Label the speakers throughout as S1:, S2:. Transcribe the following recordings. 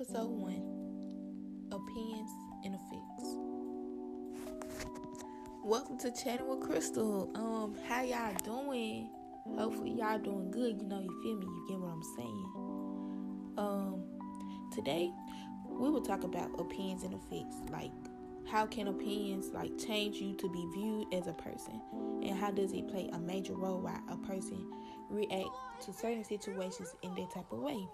S1: Episode 1 Opinions and Effects. Welcome to Chatting with Crystal. Um, how y'all doing? Hopefully y'all doing good. You know, you feel me? You get what I'm saying. Um, today we will talk about opinions and effects. Like, how can opinions like change you to be viewed as a person, and how does it play a major role while a person react to certain situations in that type of way?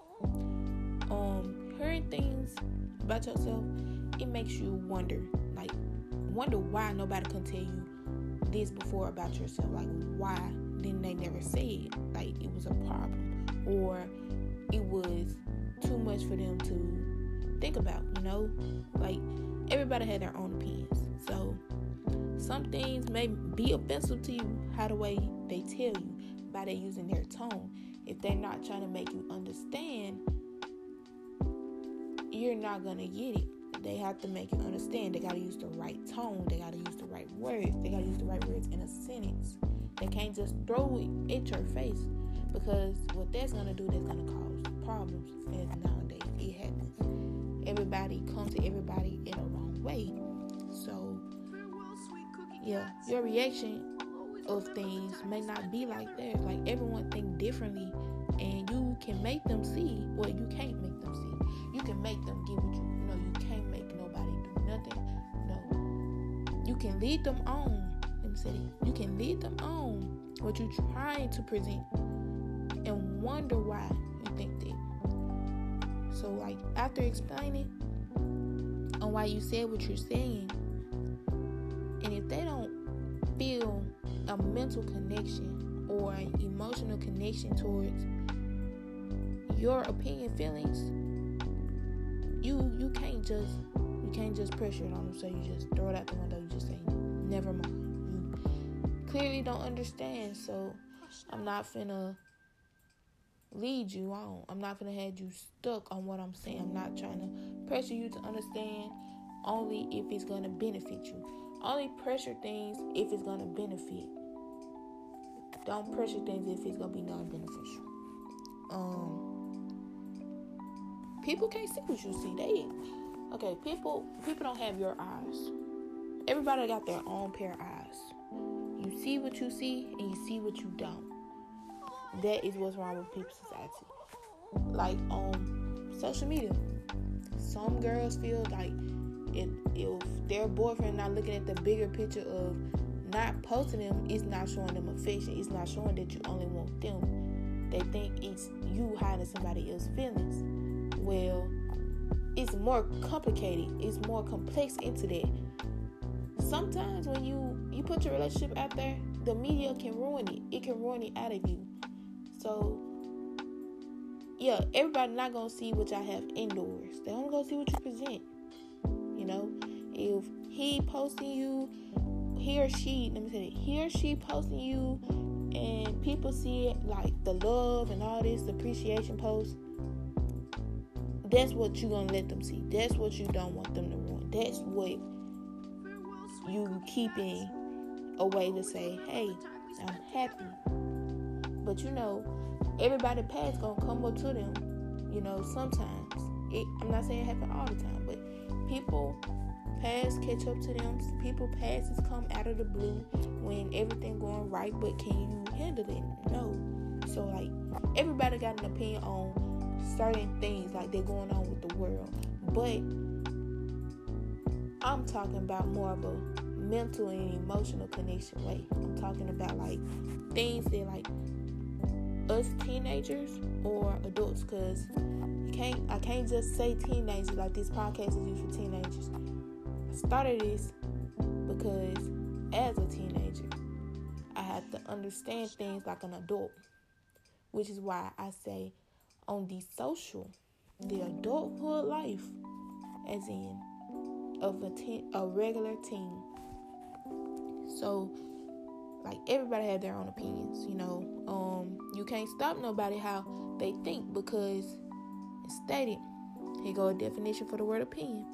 S1: um hearing things about yourself, it makes you wonder, like wonder why nobody can tell you this before about yourself. Like why didn't they never say it? Like it was a problem, or it was too much for them to think about. You know, like everybody had their own opinions. So some things may be offensive to you how the way they tell you by they using their tone. If they're not trying to make you understand you're not gonna get it. They have to make you understand. They gotta use the right tone. They gotta use the right words. They gotta use the right words in a sentence. They can't just throw it at your face because what that's gonna do, that's gonna cause problems. And nowadays it happens. Everybody comes to everybody in a wrong way. So yeah, your reaction of things may not be like theirs. Like everyone think differently, and you can make them see. what you can't make them see you can make them get what you, know. You can't make nobody do nothing. No, you can lead them on. Let me say. You can lead them on what you're trying to present, and wonder why you think that. So, like after explaining on why you said what you're saying, and if they don't feel a mental connection or an emotional connection towards your opinion feelings you you can't just you can't just pressure it on them so you just throw it out the window you just say never mind. You clearly don't understand so i'm not finna lead you on. I'm not gonna have you stuck on what i'm saying. I'm not trying to pressure you to understand only if it's gonna benefit you. Only pressure things if it's gonna benefit. Don't pressure things if it's gonna be non-beneficial. Um people can't see what you see. They okay, people people don't have your eyes. Everybody got their own pair of eyes. You see what you see and you see what you don't. That is what's wrong with people's society. Like on social media. Some girls feel like if, if their boyfriend not looking at the bigger picture of not posting them, it's not showing them affection. It's not showing that you only want them. They think it's you hiding somebody else's feelings well, it's more complicated. It's more complex into that. Sometimes when you you put your relationship out there, the media can ruin it. It can ruin it out of you. So yeah, everybody not gonna see what y'all have indoors. They only gonna see what you present. You know, if he posting you, he or she, let me say it, he or she posting you, and people see it like the love and all this appreciation posts that's what you're gonna let them see. That's what you don't want them to want. That's what you keeping a way to say, hey, I'm happy. But you know, everybody past gonna come up to them. You know, sometimes. It, I'm not saying it happen all the time, but people past catch up to them. People past is come out of the blue when everything going right, but can you handle it? No. So like everybody got an opinion on certain things like they're going on with the world. But I'm talking about more of a mental and emotional connection way. I'm talking about like things that like us teenagers or adults because you can't I can't just say teenagers like this podcast is used for teenagers. I started this because as a teenager I had to understand things like an adult. Which is why I say on the social, the adulthood life, as in of a teen, a regular teen. So, like everybody have their own opinions, you know. Um, you can't stop nobody how they think because it's stated. Here go a definition for the word opinion.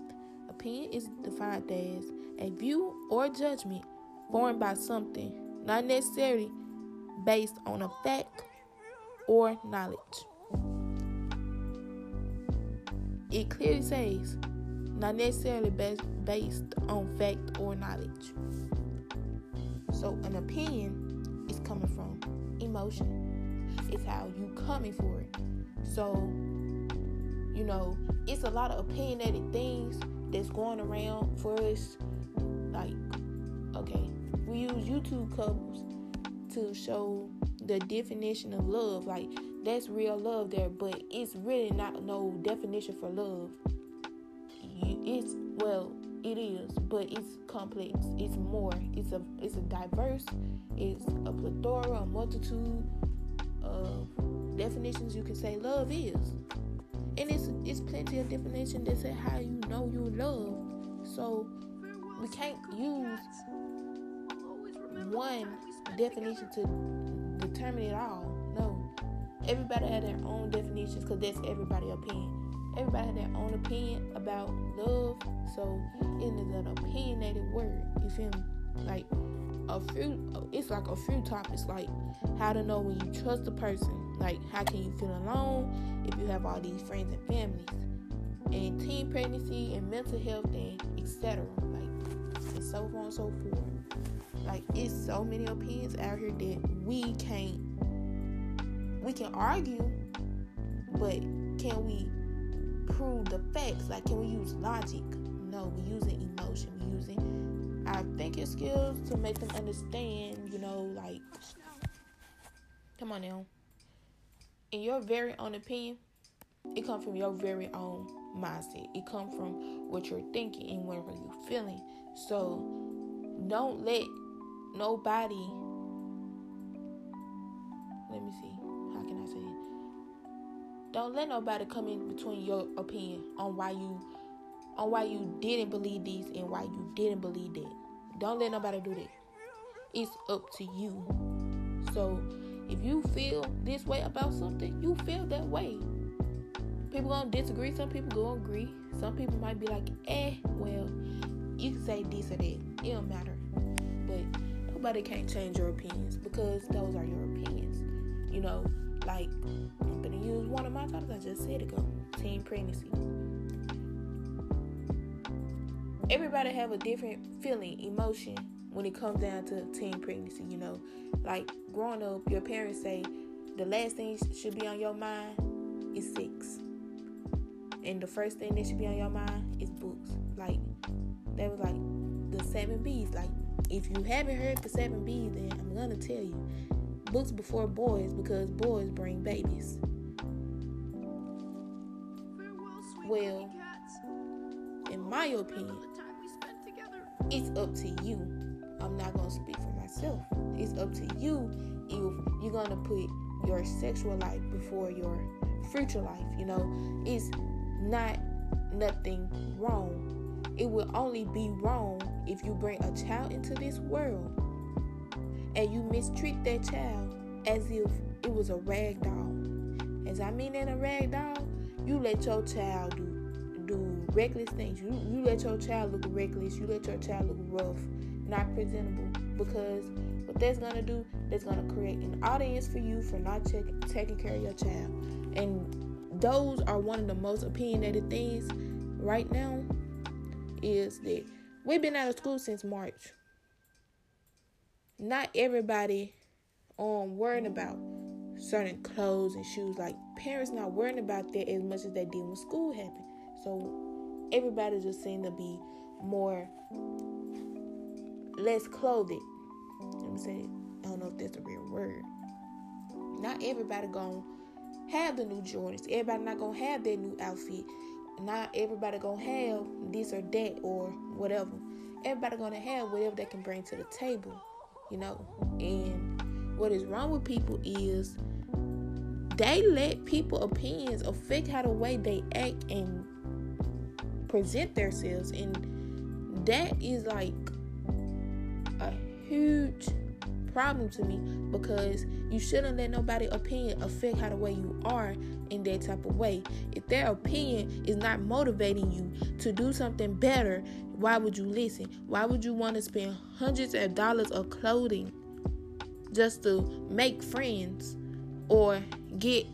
S1: Opinion is defined as a view or judgment formed by something, not necessarily based on a fact or knowledge it clearly says not necessarily based based on fact or knowledge. So an opinion is coming from emotion. It's how you coming for it. So, you know, it's a lot of opinionated things that's going around for us. Like, okay, we use YouTube couples to show the definition of love. Like, that's real love there, but it's really not no definition for love. It's well, it is, but it's complex. It's more. It's a it's a diverse. It's a plethora, a multitude of definitions you can say love is, and it's it's plenty of definitions that say how you know you love. So we can't use one definition to determine it all. Everybody had their own definitions because that's everybody's opinion everybody had their own opinion about love, so it is an opinionated word. You feel me? Like a few, it's like a few topics, like how to know when you trust a person, like how can you feel alone if you have all these friends and families, and teen pregnancy and mental health and etc. Like and so on and so forth. Like it's so many opinions out here that we can't, we can argue, but can we prove the facts. Like, can we use logic? No, we're using emotion. We're using our thinking skills to make them understand, you know, like, come on now. In your very own opinion, it comes from your very own mindset. It comes from what you're thinking and what you're feeling. So, don't let nobody. Let me see. Don't let nobody come in between your opinion on why you on why you didn't believe these and why you didn't believe that. Don't let nobody do that. It's up to you. So if you feel this way about something, you feel that way. People gonna disagree, some people gonna agree. Some people might be like, eh, well, you can say this or that. It don't matter. But nobody can't change your opinions because those are your opinions. You know, like one of my topics I just said ago, teen pregnancy. Everybody have a different feeling, emotion when it comes down to teen pregnancy, you know. Like growing up, your parents say the last thing should be on your mind is sex. And the first thing that should be on your mind is books. Like that was like the seven B's. Like if you haven't heard the seven B's, then I'm gonna tell you books before boys because boys bring babies. Well, in my opinion, it's up to you. I'm not going to speak for myself. It's up to you if you're going to put your sexual life before your future life. You know, it's not nothing wrong. It will only be wrong if you bring a child into this world and you mistreat that child as if it was a rag doll. As I mean in a rag doll, you let your child do do reckless things. You you let your child look reckless. You let your child look rough, not presentable. Because what that's gonna do, that's gonna create an audience for you for not check, taking care of your child. And those are one of the most opinionated things right now. Is that we've been out of school since March not everybody um worrying about certain clothes and shoes. Like parents not worrying about that as much as they did when school happened. So everybody just seemed to be more less clothed. Let me say I don't know if that's a real word. Not everybody gonna have the new Jordans. Everybody not gonna have their new outfit. Not everybody gonna have this or that or whatever. Everybody gonna have whatever they can bring to the table you know. And what is wrong with people is they let people opinions affect how the way they act and present themselves and that is like a huge problem to me because you shouldn't let nobody opinion affect how the way you are in that type of way. If their opinion is not motivating you to do something better, why would you listen? Why would you want to spend hundreds of dollars of clothing just to make friends or get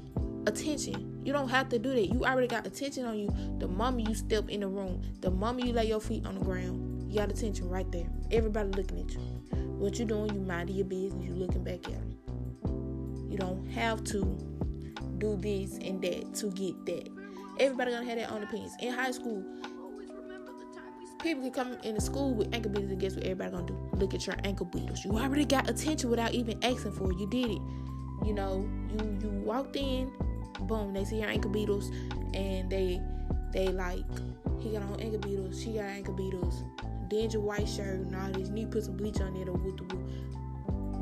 S1: attention? You don't have to do that. You already got attention on you. The moment you step in the room, the moment you lay your feet on the ground, you got attention right there. Everybody looking at you. What you doing? You minding your business. You looking back at them. You don't have to do this and that to get that. Everybody gonna have their own opinions. In high school, people can come into school with ankle beaters and guess what everybody gonna do? Look at your ankle beaters. You already got attention without even asking for it. You did it. You know, you you walked in, boom, they see your ankle beaters and they they like he got on ankle beaters, she got ankle beaters, dingy white shirt and all this, need put some bleach on it or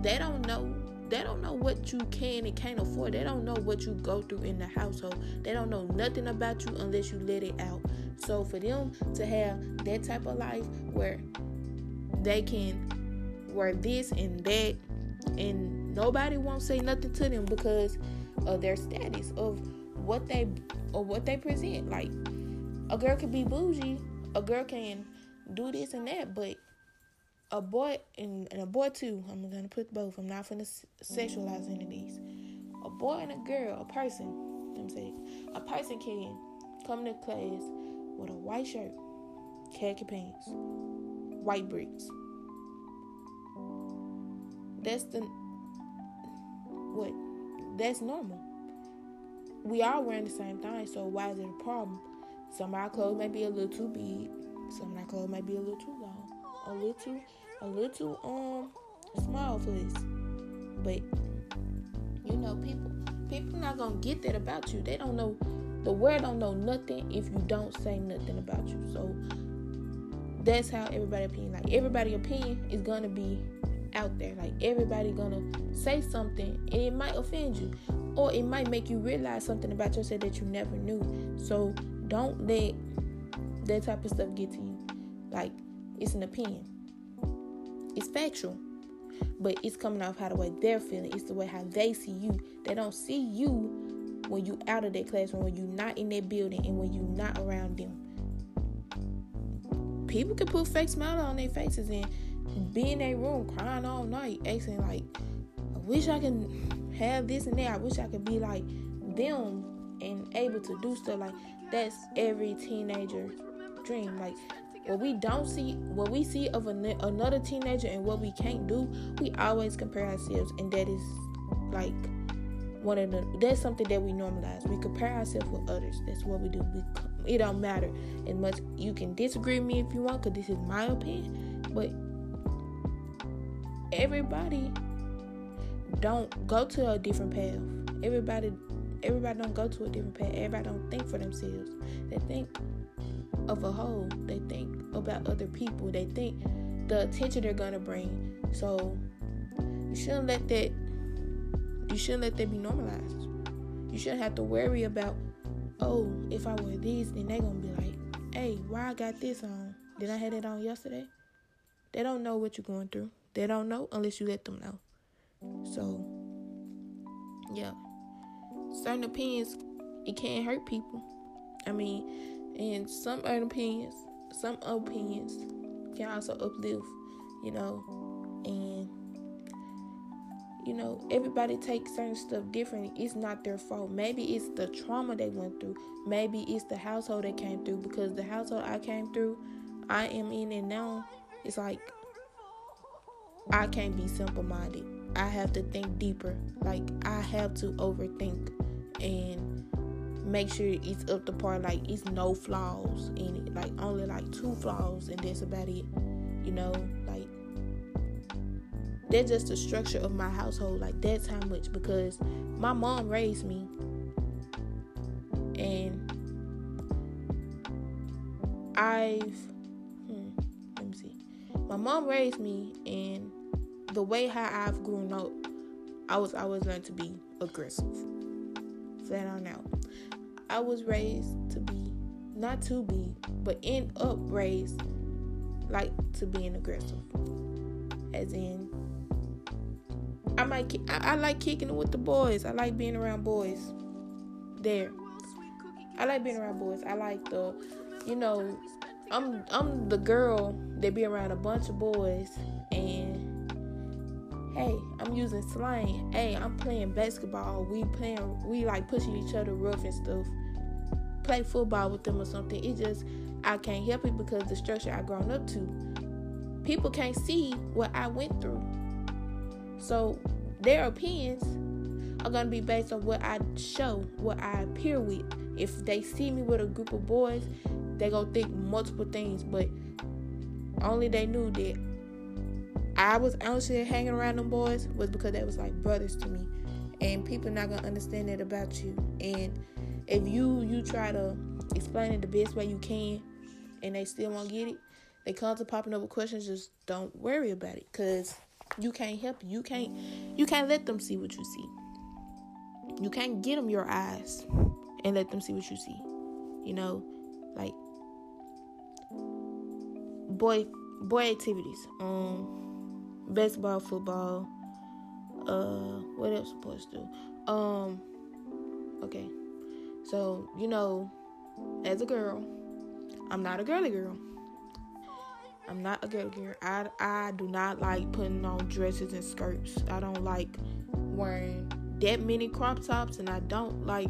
S1: They don't know they don't know what you can and can't afford. They don't know what you go through in the household. They don't know nothing about you unless you let it out. So for them to have that type of life where they can wear this and that and nobody won't say nothing to them because of their status of what they or what they present. Like a girl can be bougie, a girl can do this and that, but a boy and, and a boy too. I'm gonna put both. I'm not gonna sexualize any of these. A boy and a girl, a person. I'm saying a person can come to class with a white shirt, khaki pants, white bricks. That's the what? That's normal. We all wearing the same thing, so why is it a problem? Some of our clothes may be a little too big, some of our clothes may be a little too long, a little a little um small this. But you know, people people not gonna get that about you. They don't know the world don't know nothing if you don't say nothing about you. So that's how everybody opinion. Like everybody opinion is gonna be out there. Like everybody gonna say something and it might offend you. Or it might make you realize something about yourself that you never knew. So don't let that type of stuff get to you. Like it's an opinion. It's factual. But it's coming off how the way they're feeling. It's the way how they see you. They don't see you when you out of that classroom, when you're not in that building, and when you're not around them. People can put fake smile on their faces and be in their room crying all night, asking like, "I wish I can have this and that. I wish I could be like them and able to do stuff like that's every teenager dream. Like what we don't see, what we see of an, another teenager and what we can't do, we always compare ourselves, and that is like one of the that's something that we normalize. We compare ourselves with others. That's what we do. We it don't matter as much. You can disagree with me if you want, cause this is my opinion. But everybody don't go to a different path. Everybody everybody don't go to a different path. Everybody don't think for themselves. They think of a whole. They think about other people. They think the attention they're gonna bring. So you shouldn't let that you shouldn't let that be normalized. You shouldn't have to worry about, oh, if I wear these, then they're gonna be like, hey, why I got this on? Did I have it on yesterday? They don't know what you're going through. They don't know unless you let them know. So, yeah. Certain opinions, it can't hurt people. I mean, and some other opinions, some opinions can also uplift, you know, and you know, everybody takes certain stuff differently. It's not their fault. Maybe it's the trauma they went through. Maybe it's the household they came through because the household I came through, I am in and now. It's like I can't be simple minded. I have to think deeper. Like I have to overthink and make sure it's up to par. Like it's no flaws in it. Like only like two flaws and that's about it. You know, like that's just the structure of my household. Like that's how much because my mom raised me and I've hmm, let me see. My mom raised me and the way how I've grown up, I was always learned to be aggressive. Flat on out. I was raised to be not to be, but end up raised like to being aggressive. As in I might I, I like kicking it with the boys. I like being around boys. There. I like being around boys. I like the you know, I'm I'm the girl that be around a bunch of boys and Hey, I'm using slang. Hey, I'm playing basketball. We playing, we like pushing each other rough and stuff. Play football with them or something. It just, I can't help it because the structure I grown up to. People can't see what I went through. So their opinions are gonna be based on what I show, what I appear with. If they see me with a group of boys, they gonna think multiple things, but only they knew that I was honestly hanging around them boys was because they was like brothers to me. And people not gonna understand that about you. And if you you try to explain it the best way you can and they still won't get it, they come to popping up with questions, just don't worry about it. Cause you can't help you. You can't you can't let them see what you see. You can't get them your eyes and let them see what you see. You know, like boy boy activities. Um basketball, football, uh what else supposed to? Um okay. So, you know, as a girl, I'm not a girly girl. I'm not a girly girl. I I do not like putting on dresses and skirts. I don't like wearing that many crop tops and I don't like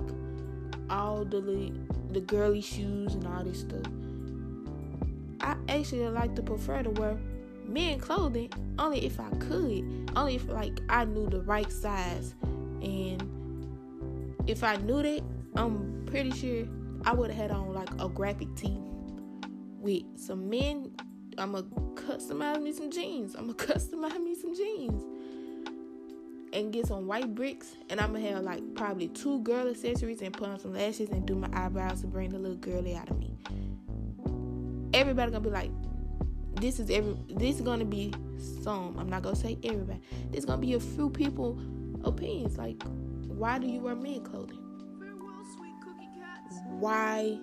S1: all the the girly shoes and all this stuff. I actually like to prefer to wear men clothing only if I could, only if like I knew the right size, and if I knew that, I'm pretty sure I would have had on like a graphic tee with some men. I'ma customize me some jeans. I'ma customize me some jeans and get some white bricks and I'm gonna have like probably two girl accessories and put on some lashes and do my eyebrows to bring the little girly out of me. Everybody gonna be like, this is every this is gonna be some. I'm not gonna say everybody. This is gonna be a few people opinions. Like, why do you wear men clothing? Why?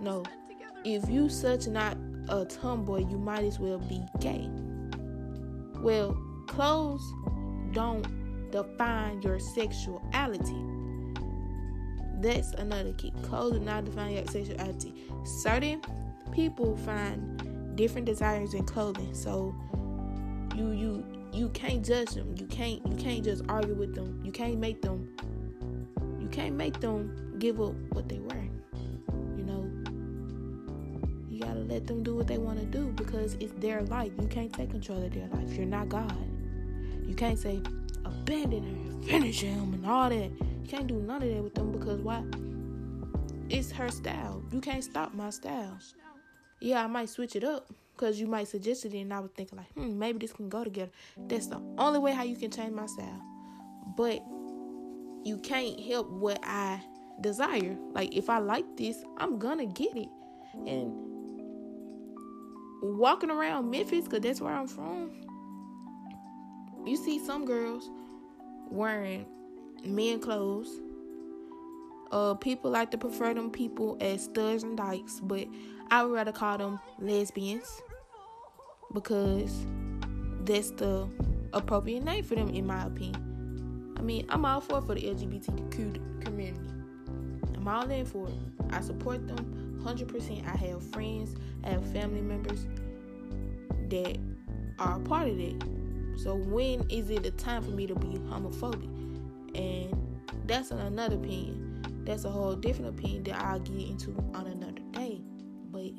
S1: No. If you such not a tomboy, you might as well be gay. Well, clothes don't define your sexuality. That's another key. Clothes do not define your sexuality. Certain people find different desires in clothing, so you you you can't judge them. You can't you can't just argue with them. You can't make them you can't make them give up what they wear. You know, you gotta let them do what they want to do because it's their life. You can't take control of their life. You're not God. You can't say abandon her, finish him, and all that. You can't do none of that with them because why? It's her style. You can't stop my style. Yeah, I might switch it up because you might suggest it, and I was thinking like, hmm, maybe this can go together. That's the only way how you can change my style. But you can't help what I desire. Like if I like this, I'm gonna get it. And walking around Memphis, cause that's where I'm from, you see some girls wearing men clothes. Uh, people like to prefer them people as studs and dykes, but I would rather call them lesbians because that's the appropriate name for them, in my opinion. I mean, I'm all for for the LGBTQ community. I'm all in for it. I support them 100%. I have friends, I have family members that are a part of it. So when is it a time for me to be homophobic? And that's another opinion. That's a whole different opinion that I'll get into on another day. But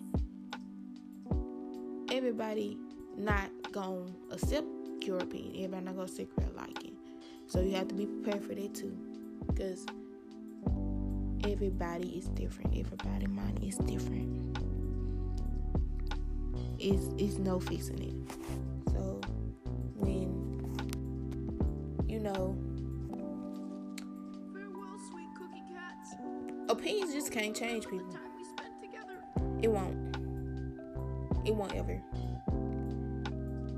S1: everybody not gonna accept your opinion. Everybody not gonna secret like it. So you have to be prepared for that too. Because everybody is different. Everybody mind is different. It's, it's no fixing it. So when you know, can't change people. It won't. It won't ever.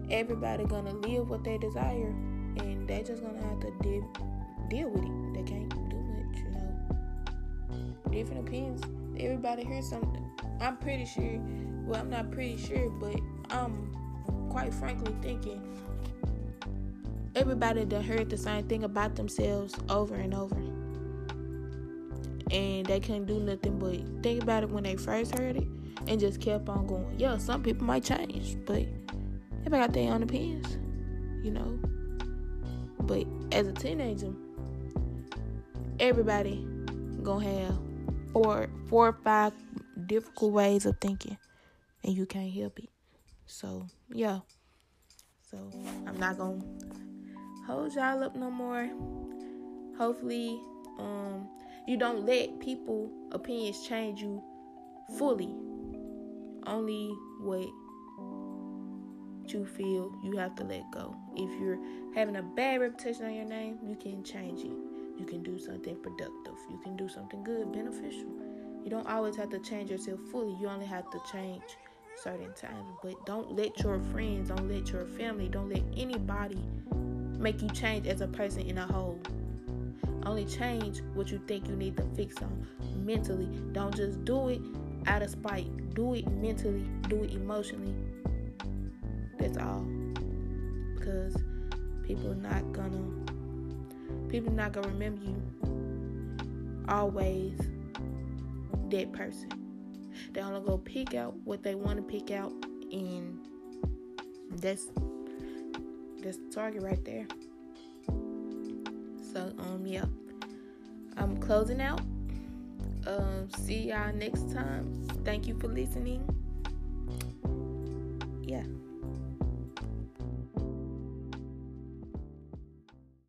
S1: Everybody gonna live what they desire, and they just gonna have to deal deal with it. They can't do much, you know. Different opinions. Everybody hears something. I'm pretty sure. Well, I'm not pretty sure, but I'm quite frankly thinking everybody that heard the same thing about themselves over and over. And they couldn't do nothing but think about it when they first heard it and just kept on going. Yeah, some people might change, but everybody got their own opinions. you know. But as a teenager, everybody gonna have four four or five difficult ways of thinking and you can't help it. So yeah. So I'm not gonna hold y'all up no more. Hopefully, um, you don't let people opinions change you fully. Only what you feel you have to let go. If you're having a bad reputation on your name, you can change it. You can do something productive. You can do something good, beneficial. You don't always have to change yourself fully. You only have to change certain times. But don't let your friends, don't let your family, don't let anybody make you change as a person in a whole. Only change what you think you need to fix on mentally. Don't just do it out of spite. Do it mentally, do it emotionally. That's all. Because people are not gonna people are not gonna remember you always that person. They only go pick out what they want to pick out and that's that's the target right there. Um yeah. I'm closing out. Um see y'all next time. Thank you for listening. Yeah.